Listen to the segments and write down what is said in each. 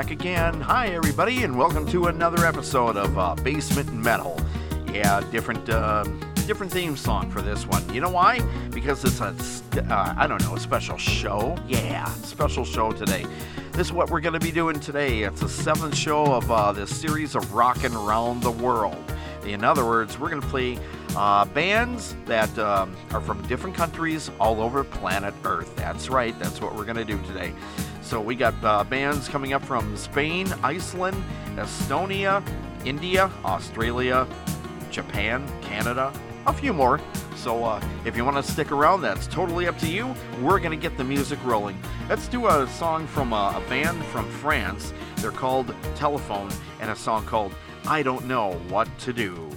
back again. Hi, everybody, and welcome to another episode of uh, Basement Metal. Yeah, different, uh, different theme song for this one. You know why? Because it's a, uh, I don't know, a special show. Yeah, special show today. This is what we're going to be doing today. It's the seventh show of uh, this series of Rockin' Around the World. In other words, we're going to play uh, bands that um, are from different countries all over planet Earth. That's right, that's what we're going to do today. So we got uh, bands coming up from Spain, Iceland, Estonia, India, Australia, Japan, Canada, a few more. So uh, if you want to stick around, that's totally up to you. We're going to get the music rolling. Let's do a song from a, a band from France. They're called Telephone, and a song called I Don't Know What to Do.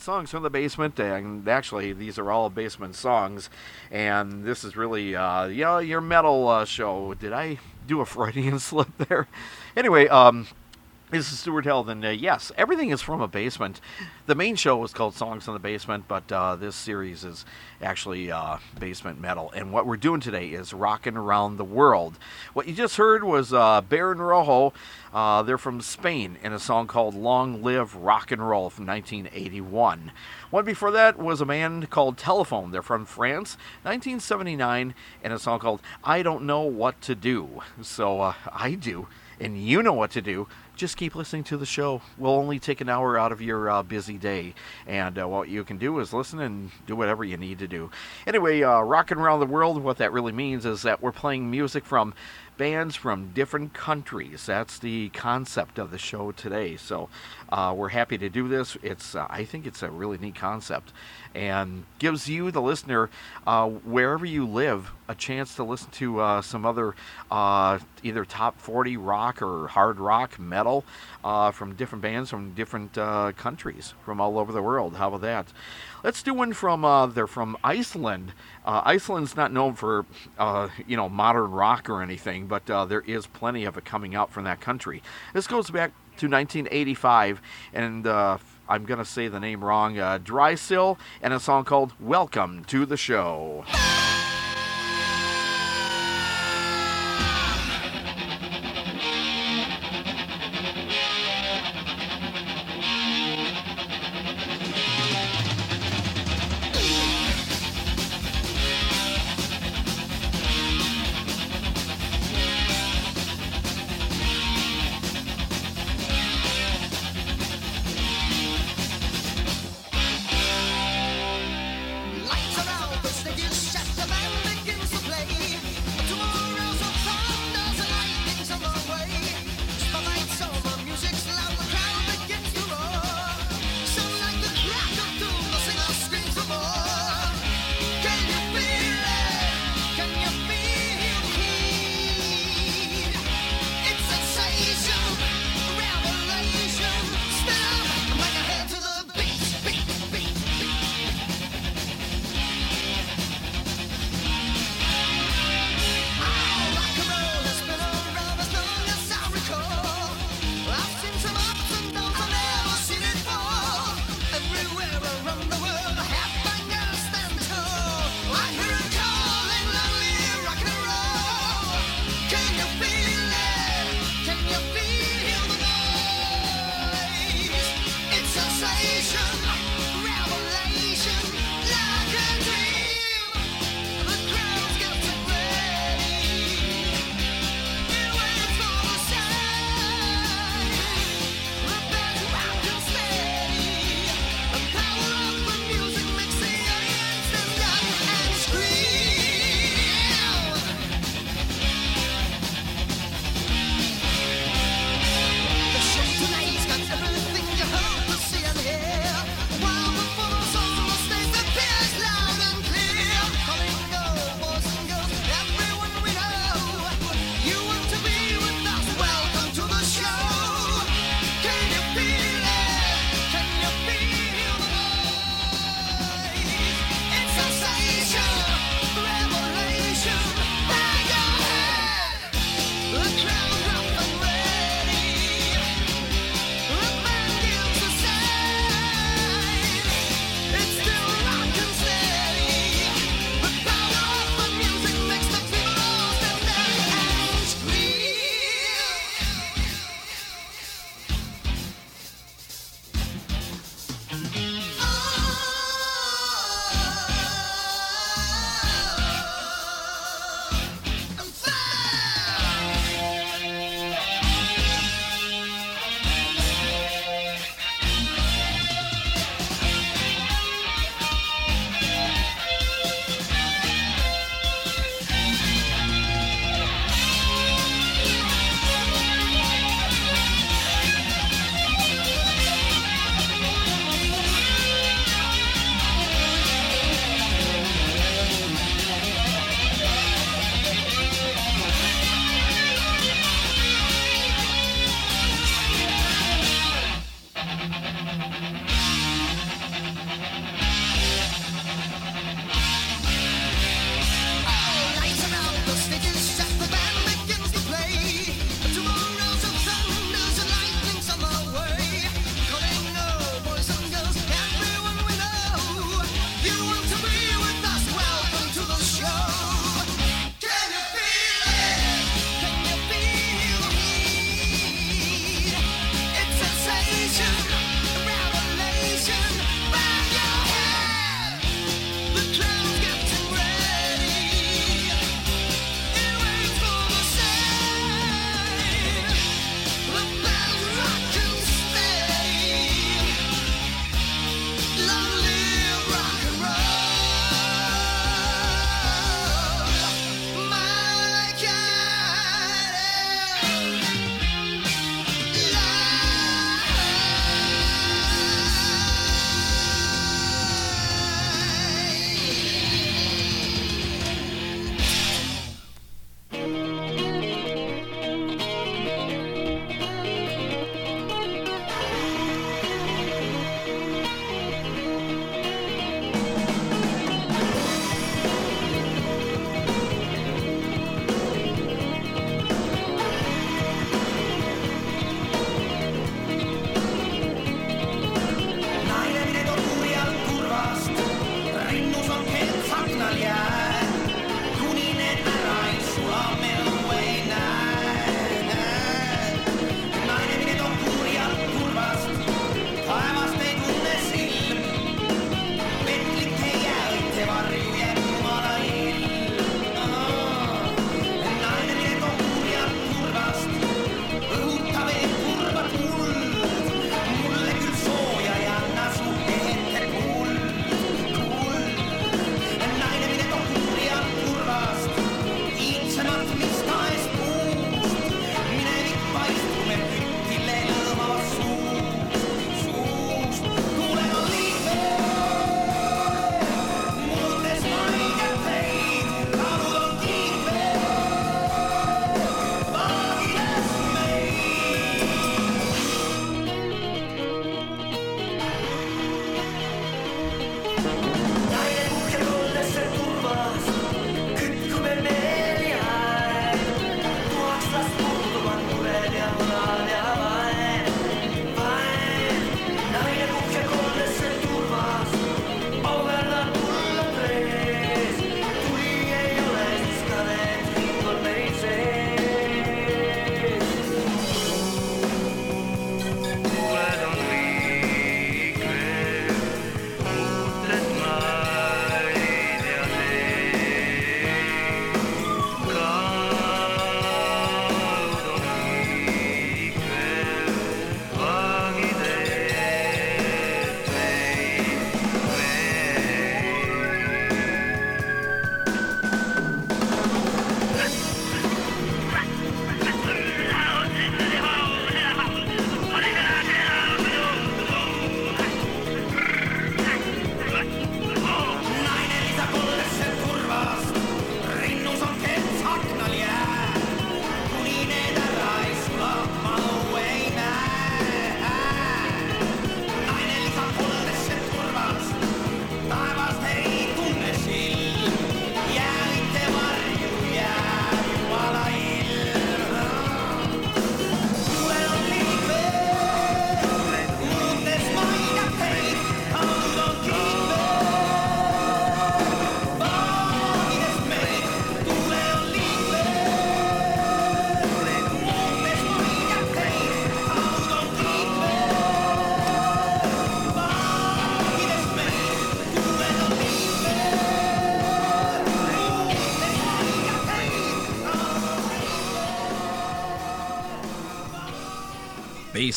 Songs from the basement, and actually, these are all basement songs. And this is really, uh, know, your metal uh, show. Did I do a Freudian slip there? Anyway, um, this is Stuart Held, and uh, yes, everything is from a basement. The main show was called Songs in the Basement, but uh, this series is actually uh, basement metal. And what we're doing today is rocking around the world. What you just heard was uh, Baron Rojo. Uh, they're from Spain, in a song called "Long Live Rock and Roll" from 1981. One before that was a band called Telephone. They're from France, 1979, and a song called "I Don't Know What to Do." So uh, I do and you know what to do, just keep listening to the show. We'll only take an hour out of your uh, busy day, and uh, what you can do is listen and do whatever you need to do. Anyway, uh, rocking around the world, what that really means is that we're playing music from bands from different countries. That's the concept of the show today. So uh, we're happy to do this. It's uh, I think it's a really neat concept, and gives you the listener uh, wherever you live a chance to listen to uh, some other uh, either top 40 rock or hard rock metal uh, from different bands from different countries from all over the world. How about that? Let's do one from they're from Iceland. Iceland's not known for you know modern rock or anything but there is plenty of it coming out from that country. This goes back to 1985, and uh, I'm going to say the name wrong, uh, Drysill, and a song called Welcome to the Show.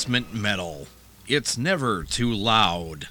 Basement metal. It's never too loud.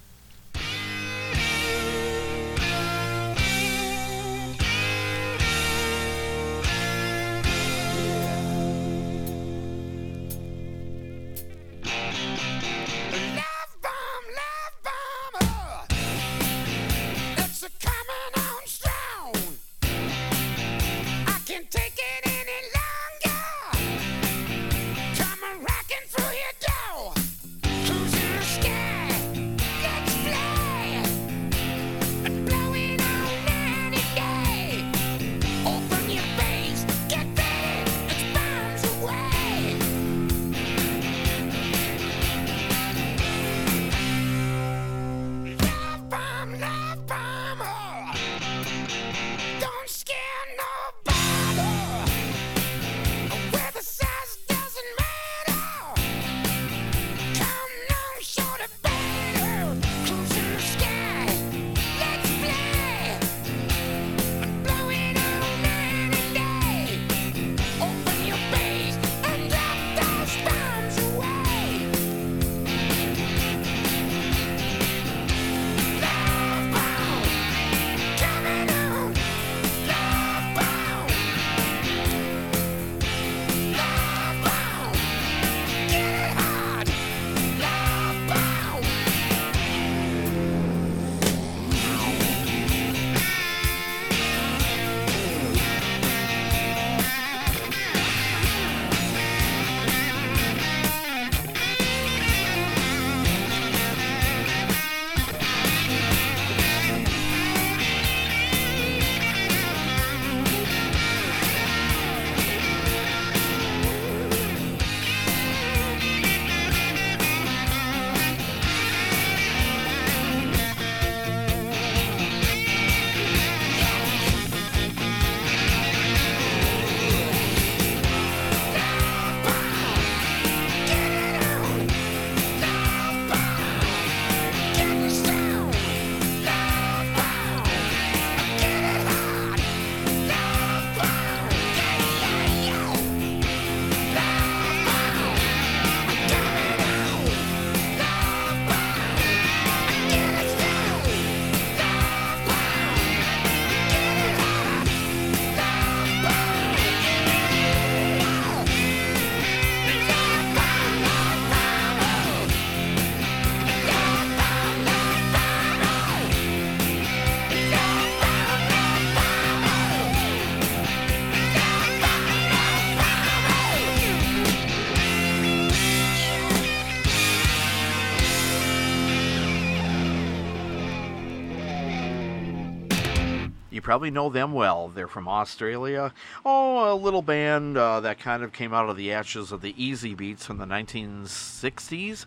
Probably know them well. They're from Australia. Oh, a little band uh, that kind of came out of the ashes of the Easybeats from the 1960s.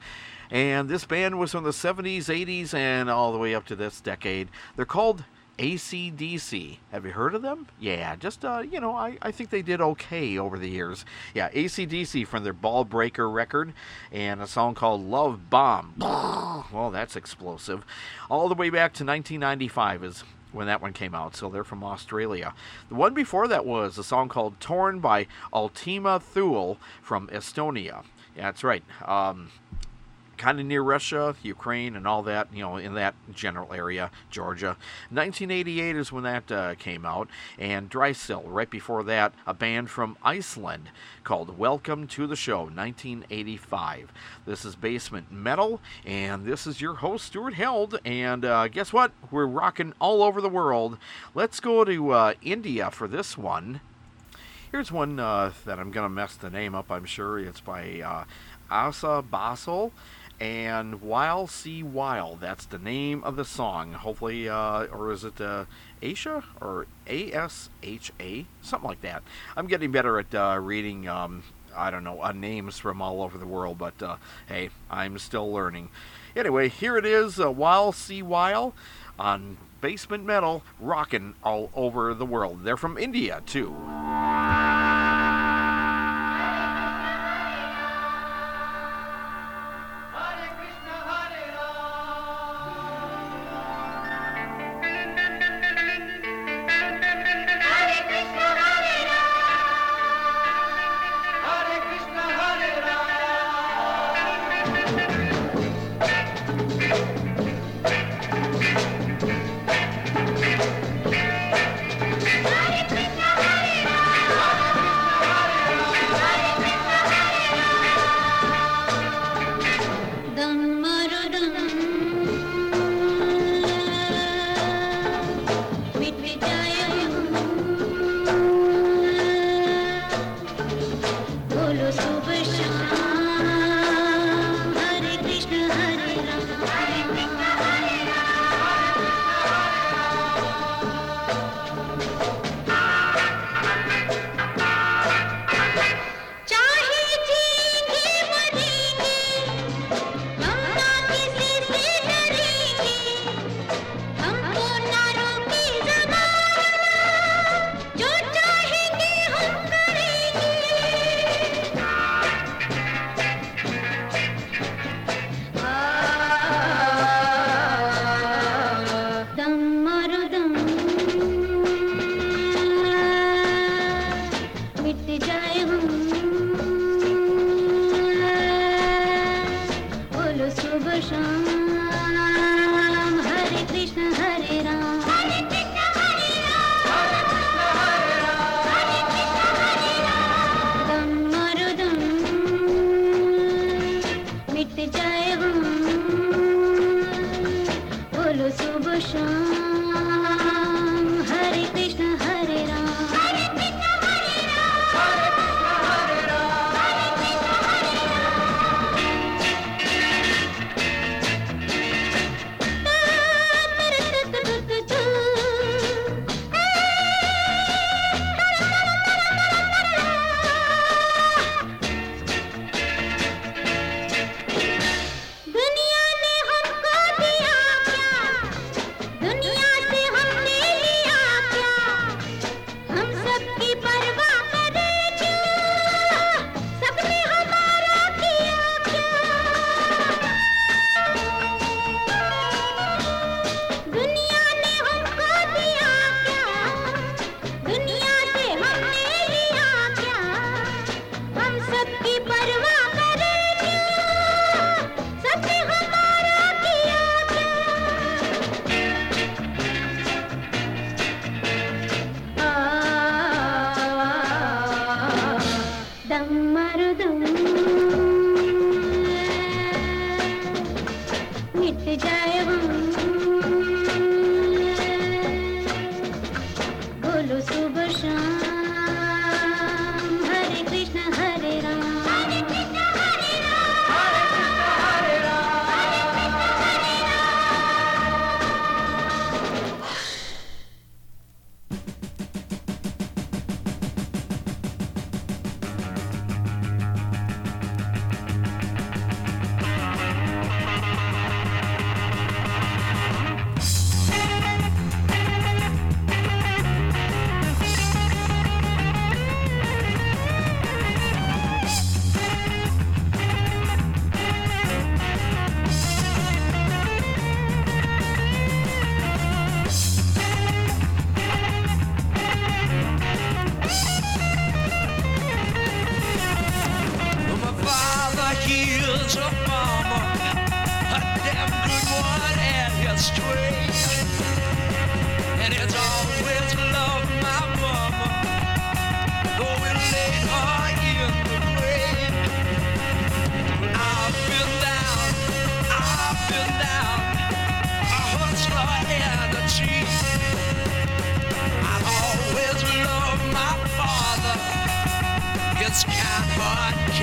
And this band was from the 70s, 80s, and all the way up to this decade. They're called ACDC. Have you heard of them? Yeah, just, uh, you know, I, I think they did okay over the years. Yeah, ACDC from their Ballbreaker record and a song called Love Bomb. well, that's explosive. All the way back to 1995 is when that one came out. So they're from Australia. The one before that was a song called Torn by Ultima Thule from Estonia. Yeah, that's right. Um, kind of near Russia, Ukraine, and all that, you know, in that general area, Georgia. 1988 is when that uh, came out, and Drystill, right before that, a band from Iceland called Welcome to the Show, 1985. This is Basement Metal, and this is your host, Stuart Held, and uh, guess what? We're rocking all over the world. Let's go to uh, India for this one. Here's one uh, that I'm going to mess the name up, I'm sure. It's by uh, Asa Basel and While See While. That's the name of the song. Hopefully, uh, or is it uh, Asha or A S H A? Something like that. I'm getting better at uh, reading. Um, I don't know uh, names from all over the world, but uh, hey, I'm still learning. Anyway, here it is. Uh, While See While on Basement Metal, rocking all over the world. They're from India too.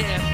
Hard,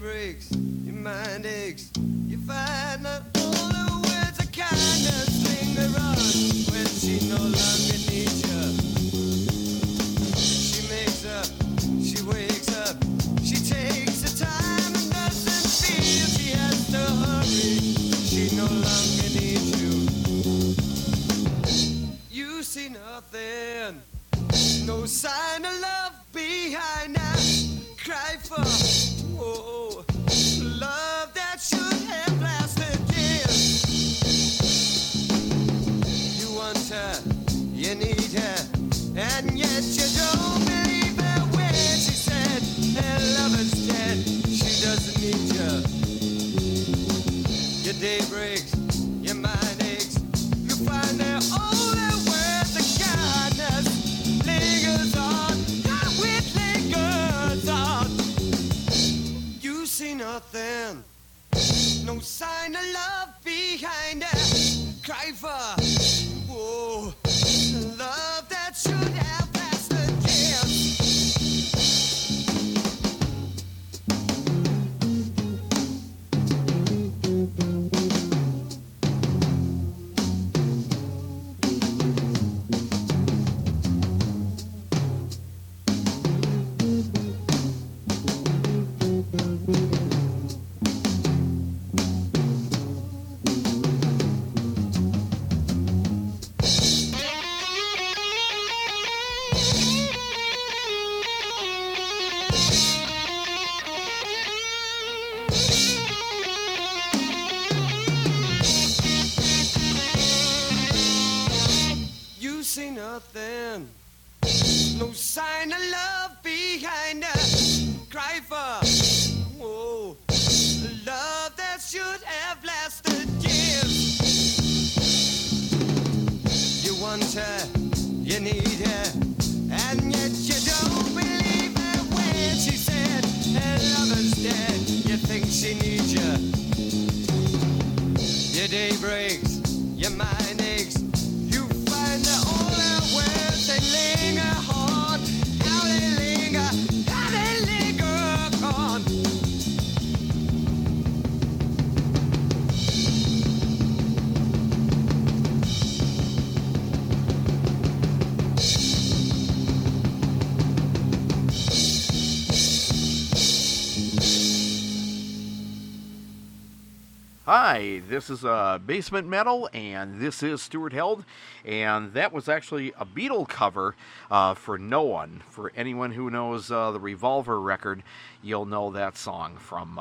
breaks, your mind aches, you find nothing. You. Nothing, no sign of love behind us. Cry for, whoa, love that should have lasted years. You want her, you need her, and yet you don't believe her when she said her lover's dead. You think she needs you. Your day breaks, your mind Hi, this is uh, Basement Metal, and this is Stuart Held, and that was actually a Beatle cover uh, for No One. For anyone who knows uh, the Revolver record, you'll know that song from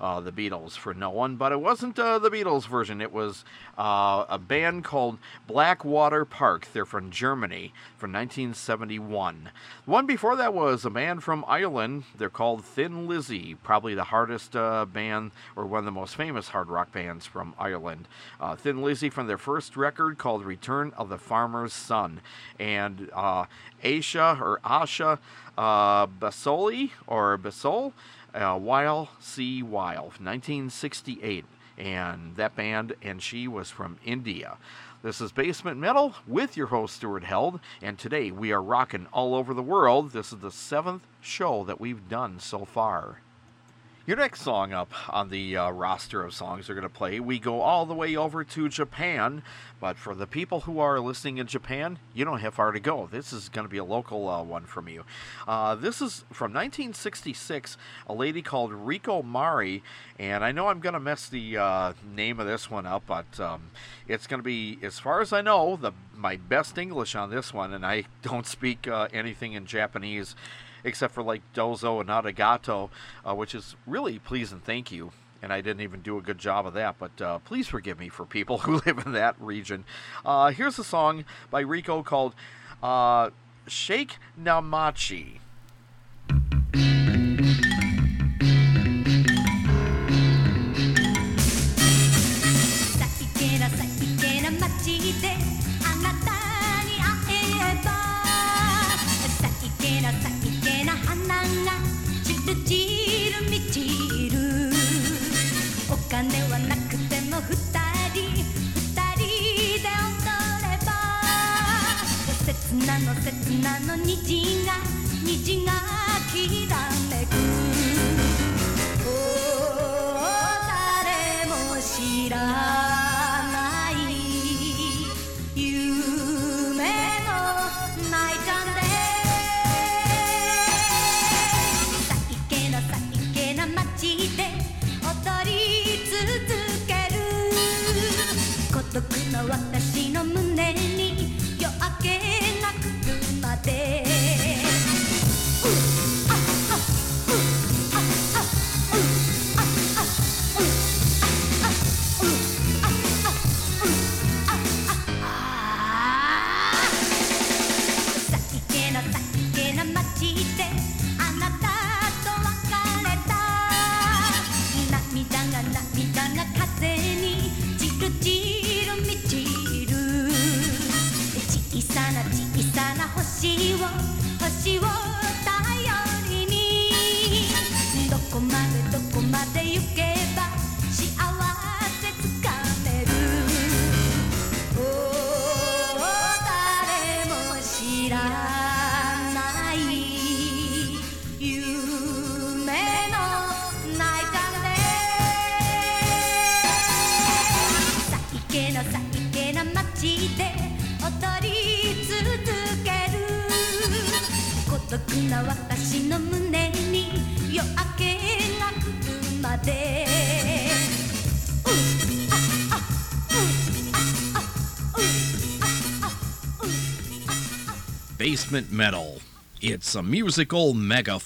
uh, the Beatles for No One, but it wasn't uh, the Beatles version. It was uh, a band called Blackwater Park. They're from Germany from 1971. The one before that was a band from Ireland. They're called Thin Lizzy, probably the hardest uh, band or one of the most famous hard rock bands from Ireland. Uh, Thin Lizzy from their first record called Return of the Farmer's Son. And uh, Asha or Asha Basoli or Basol uh, C. Weil, 1968. And that band and she was from India. This is Basement Metal with your host, Stuart Held, and today we are rocking all over the world. This is the seventh show that we've done so far. Your next song up on the uh, roster of songs we're going to play, we go all the way over to Japan. But for the people who are listening in Japan, you don't have far to go. This is going to be a local uh, one from you. Uh, this is from 1966, a lady called Reiko Mari. And I know I'm going to mess the uh, name of this one up, but um, it's going to be, as far as I know, the my best English on this one. And I don't speak uh, anything in Japanese except for like dozo and arigato, uh, which is really please and thank you. And I didn't even do a good job of that, but uh, please forgive me for people who live in that region. Uh, here's a song by Rico called uh, Shake Namachi. なの切なの虹が虹がきらめく。誰も知らない Basement Metal. It's a musical mega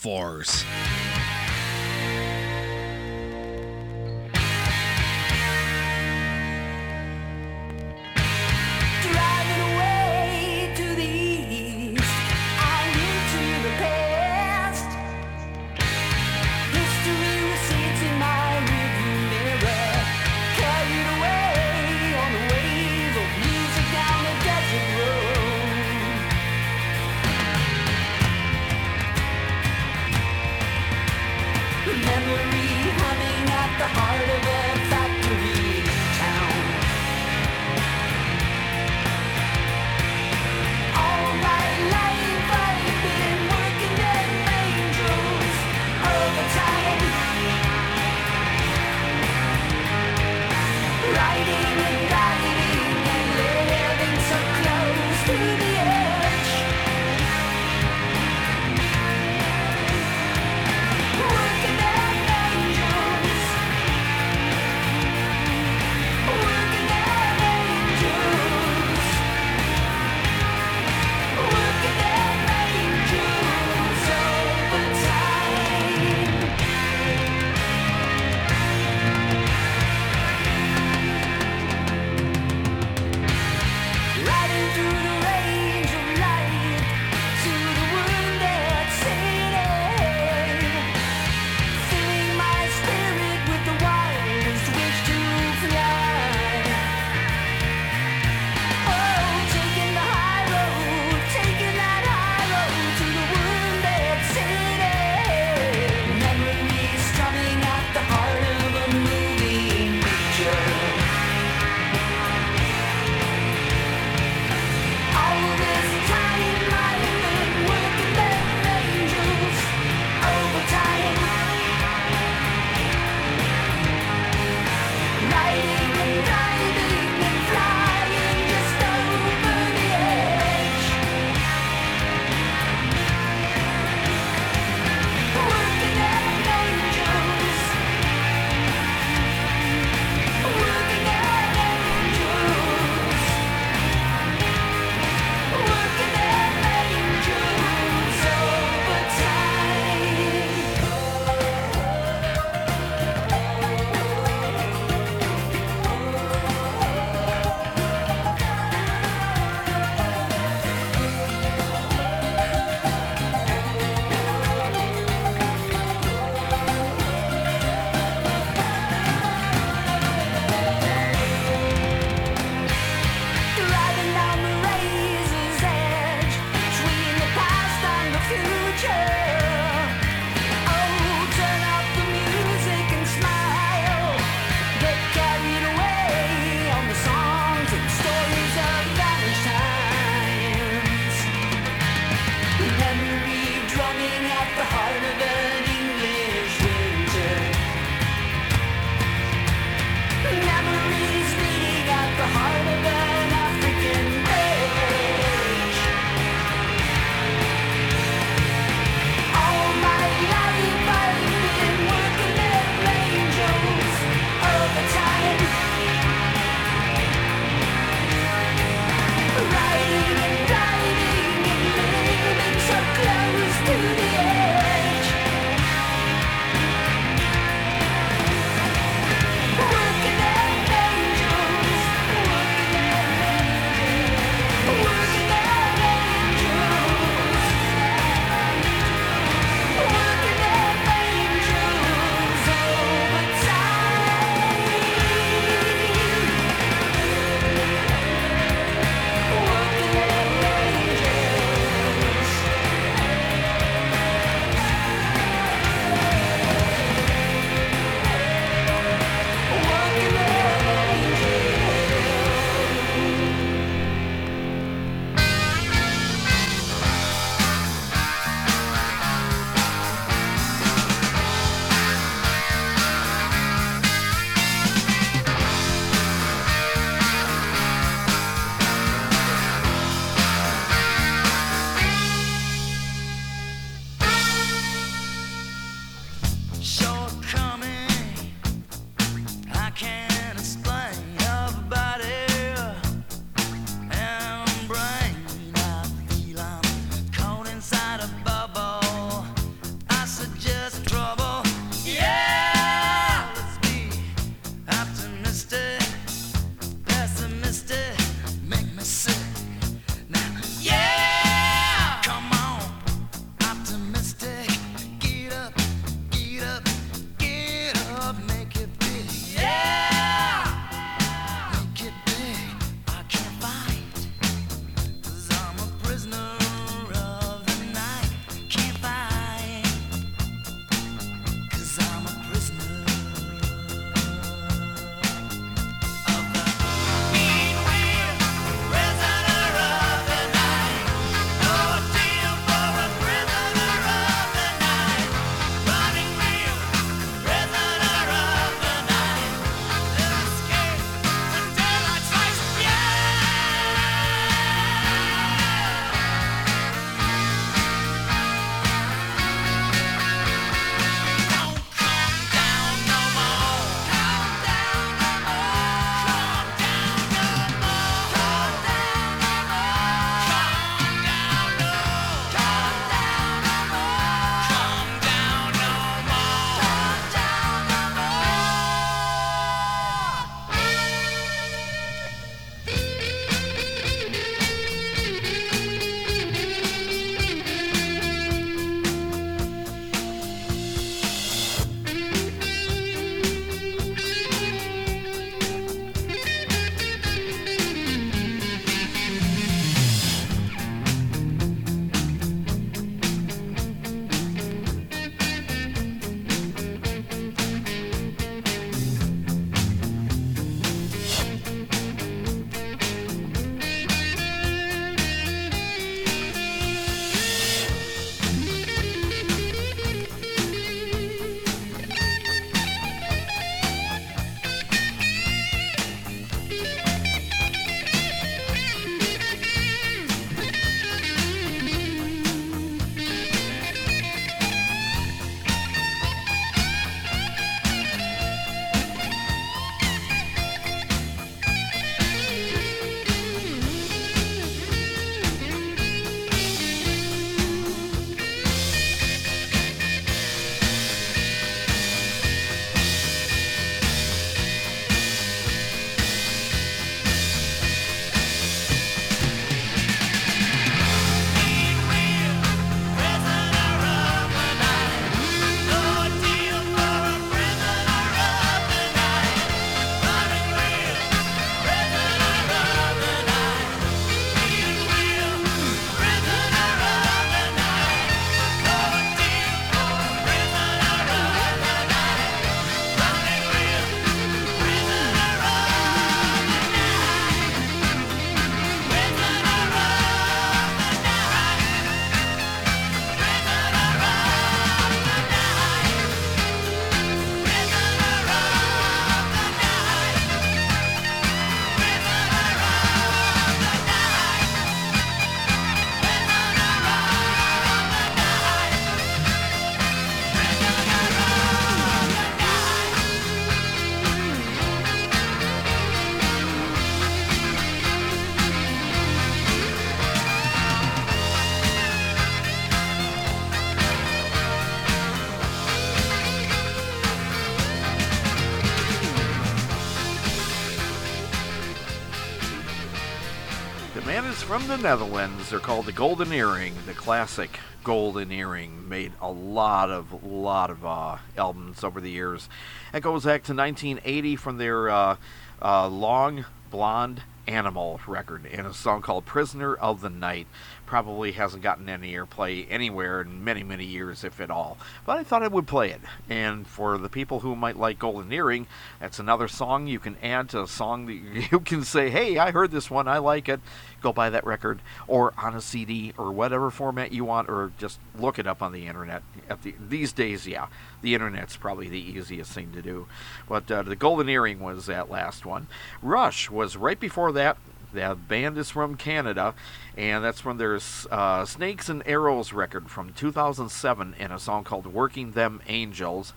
from the Netherlands. They're called the Golden Earring, the classic Golden Earring. Made a lot of lot of uh, albums over the years. That goes back to 1980 from their uh, uh, Long Blonde Animal record and a song called Prisoner of the Night. Probably hasn't gotten any airplay anywhere in many, many years, if at all. But I thought I would play it. And for the people who might like Golden Earring, that's another song you can add to a song that you can say, hey, I heard this one, I like it. Go buy that record, or on a CD, or whatever format you want, or just look it up on the internet. At the, these days, yeah, the internet's probably the easiest thing to do. But uh, the Golden Earring was that last one. Rush was right before that. The band is from Canada, and that's from their uh, Snakes and Arrows record from 2007, and a song called Working Them Angels.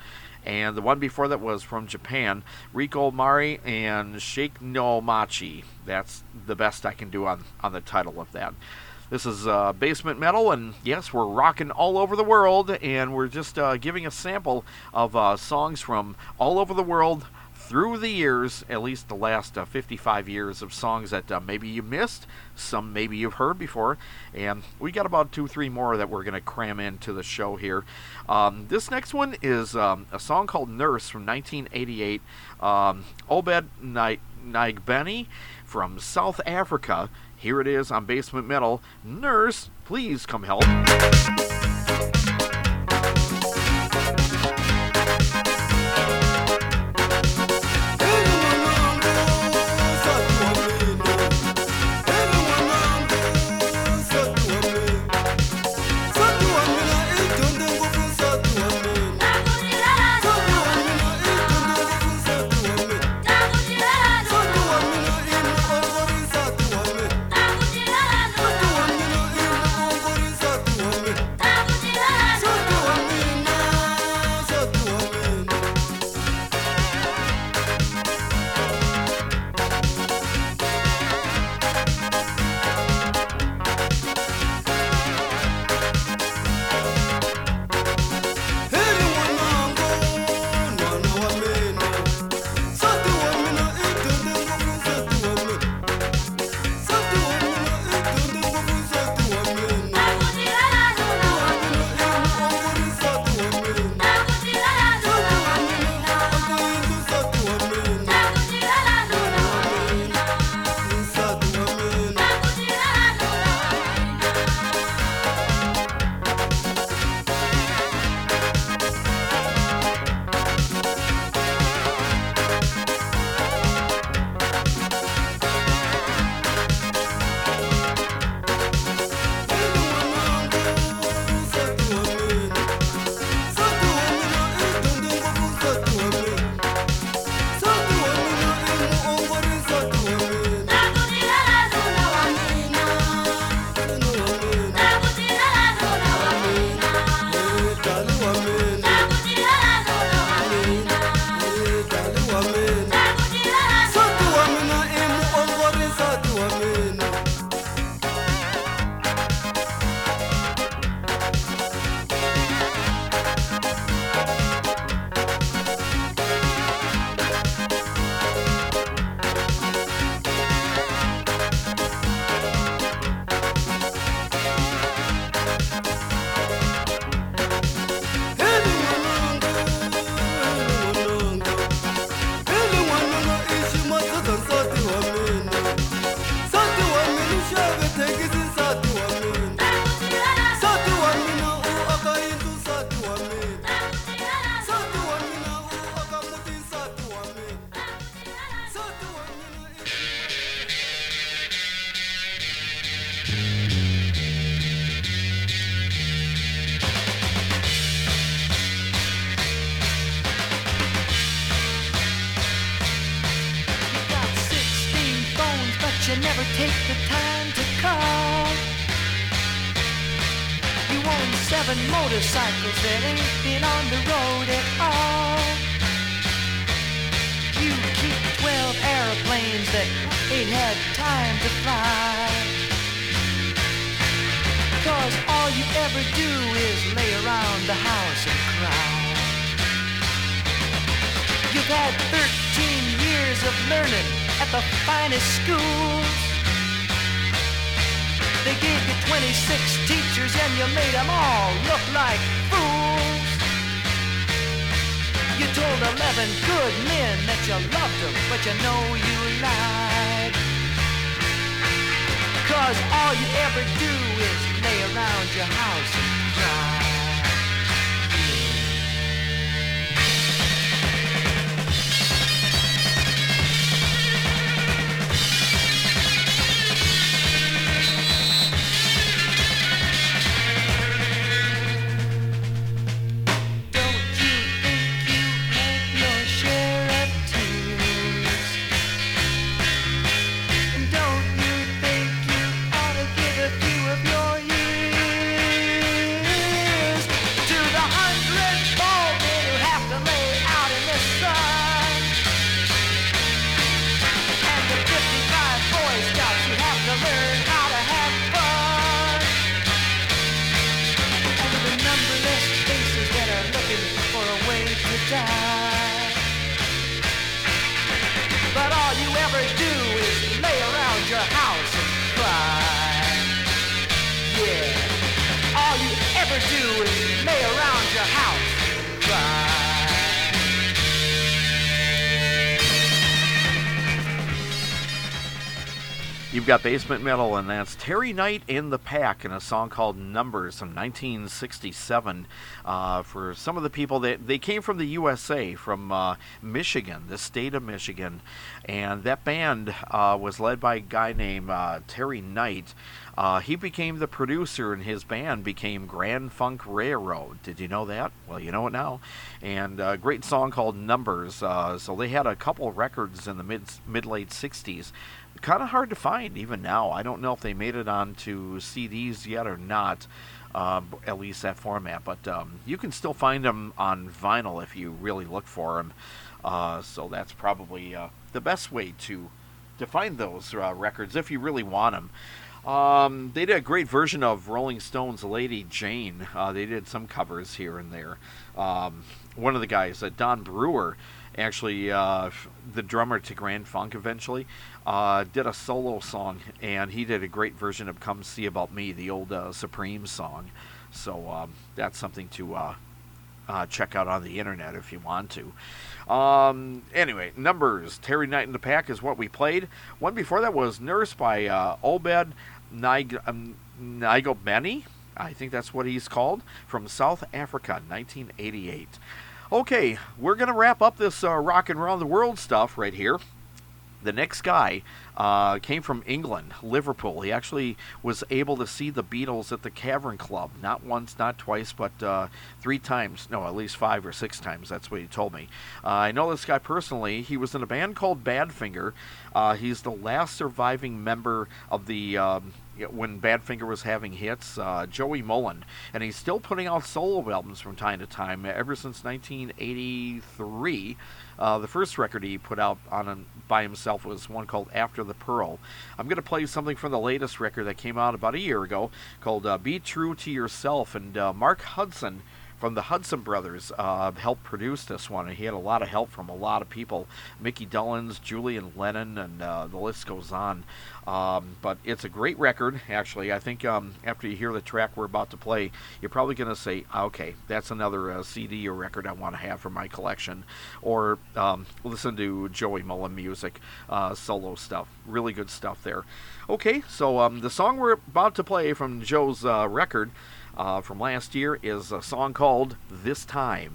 And the one before that was from Japan, Reiko Mari and Shake no Machi. That's the best I can do on, on the title of that. This is uh, Basement Metal, and yes, we're rocking all over the world, and we're just uh, giving a sample of uh, songs from all over the world through the years, at least the last uh, 55 years of songs that uh, maybe you missed, some maybe you've heard before, and we got about two, three more that we're going to cram into the show here. Um, this next one is um, a song called Nurse from 1988. Um, Obed Nigbeni from South Africa. Here it is on Basement Metal. Nurse, please come help. Cause all you ever do is lay around your house and cry. Got Basement Metal, and that's Terry Knight in the Pack in a song called Numbers from 1967. Uh, for some of the people that they came from the USA, from uh, Michigan, the state of Michigan, and that band uh, was led by a guy named uh, Terry Knight. Uh, he became the producer, and his band became Grand Funk Railroad. Did you know that? Well, you know it now. And a great song called Numbers. Uh, so they had a couple records in the mid mid late 60s kind of hard to find even now. I don't know if they made it onto CDs yet or not, um, at least that format. But um, you can still find them on vinyl if you really look for them. Uh, so that's probably uh, the best way to to find those uh, records if you really want them. Um, they did a great version of Rolling Stones' "Lady Jane." Uh, they did some covers here and there. Um, one of the guys, uh, Don Brewer, actually uh, the drummer to Grand Funk eventually, uh, did a solo song, and he did a great version of "Come See About Me," the old uh, Supreme song. So um, that's something to uh, uh, check out on the internet if you want to. Um, anyway, numbers. Terry Knight in the Pack is what we played. One before that was Nurse by uh, Obed Nig- um, Nigobeni. I think that's what he's called. From South Africa, 1988. Okay, we're going to wrap up this uh, rock and roll the world stuff right here. The next guy uh, came from England, Liverpool. He actually was able to see the Beatles at the Cavern Club, not once, not twice, but uh, three times. No, at least five or six times. That's what he told me. Uh, I know this guy personally. He was in a band called Badfinger. Uh, he's the last surviving member of the. Um, when Badfinger was having hits, uh, Joey Molland, and he's still putting out solo albums from time to time. Ever since 1983, uh, the first record he put out on by himself was one called After the Pearl. I'm going to play something from the latest record that came out about a year ago called uh, Be True to Yourself, and uh, Mark Hudson from the Hudson Brothers uh, helped produce this one, and he had a lot of help from a lot of people Mickey Dolenz, Julian Lennon, and uh, the list goes on. Um, but it's a great record, actually. I think um, after you hear the track we're about to play, you're probably going to say, okay, that's another uh, CD or record I want to have for my collection. Or um, listen to Joey Molland music, uh, solo stuff. Really good stuff there. Okay, so um, the song we're about to play from Joe's uh, record uh, from last year is a song called This Time.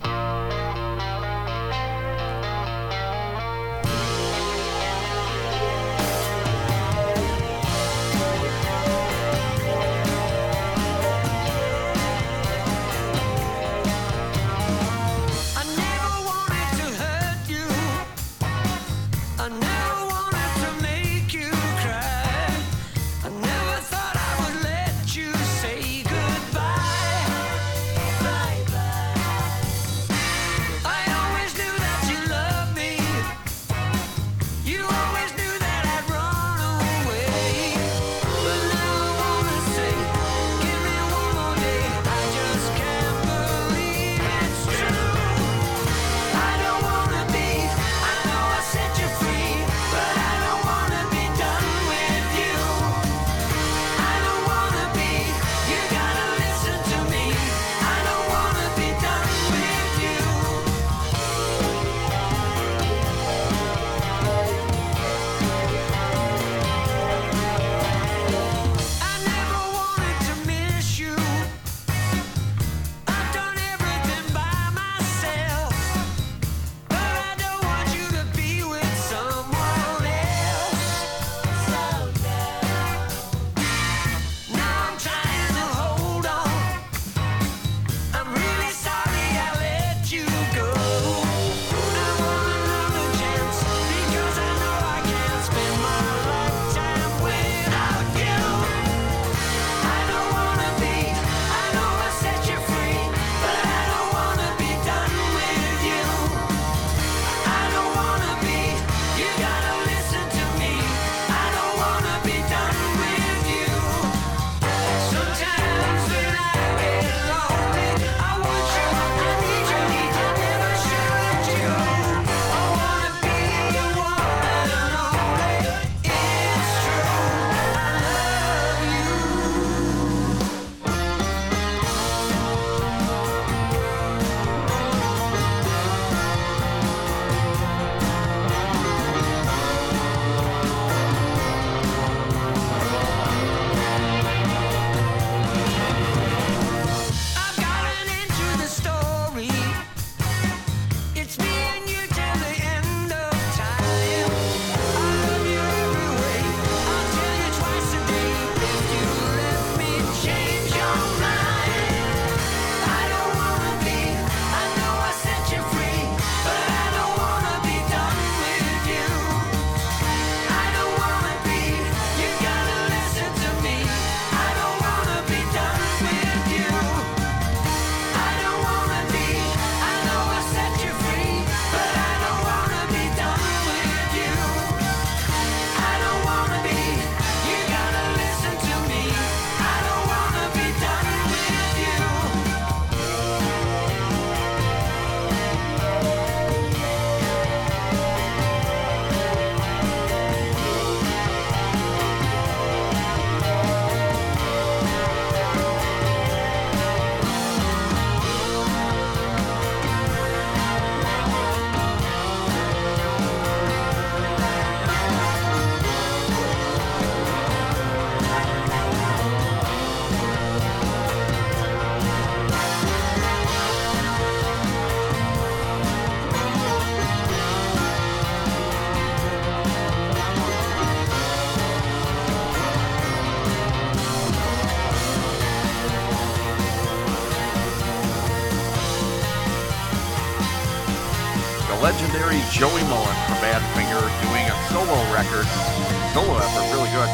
Solo effort, really good.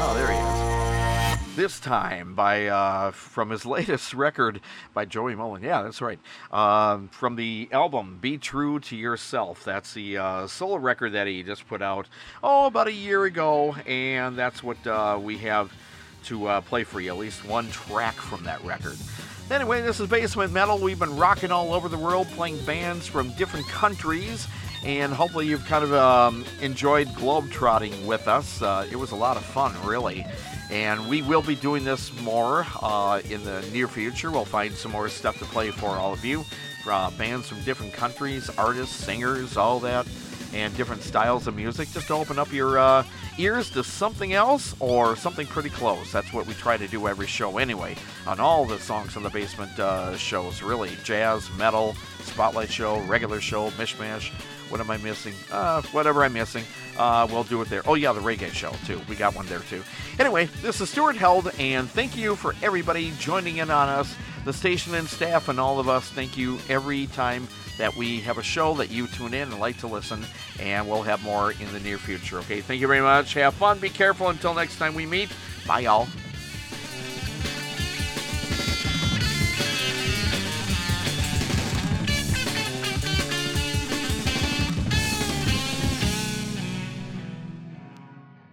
Oh, there he is. This time by uh, from his latest record by Joey Molland. Yeah, that's right. Um, from the album "Be True to Yourself." That's the uh, solo record that he just put out oh about a year ago, and that's what uh, we have to uh, play for you. At least one track from that record. Anyway, this is Basement Metal. We've been rocking all over the world, playing bands from different countries, and hopefully you've kind of um, enjoyed globetrotting with us. Uh, it was a lot of fun, really. And we will be doing this more uh, in the near future. We'll find some more stuff to play for all of you. Uh, bands from different countries, artists, singers, all that, and different styles of music. Just to open up your uh, ears to something else or something pretty close. That's what we try to do every show anyway. On all the songs on the basement uh, shows, really jazz, metal, spotlight show, regular show, mishmash. What am I missing? Uh, whatever I'm missing, uh, we'll do it there. Oh yeah, the reggae show too. We got one there too. Anyway, this is Stuart Held, and thank you for everybody joining in on us, the station and staff, and all of us. Thank you every time that we have a show that you tune in and like to listen, and we'll have more in the near future. Okay, thank you very much. Have fun. Be careful. Until next time we meet. Bye, y'all.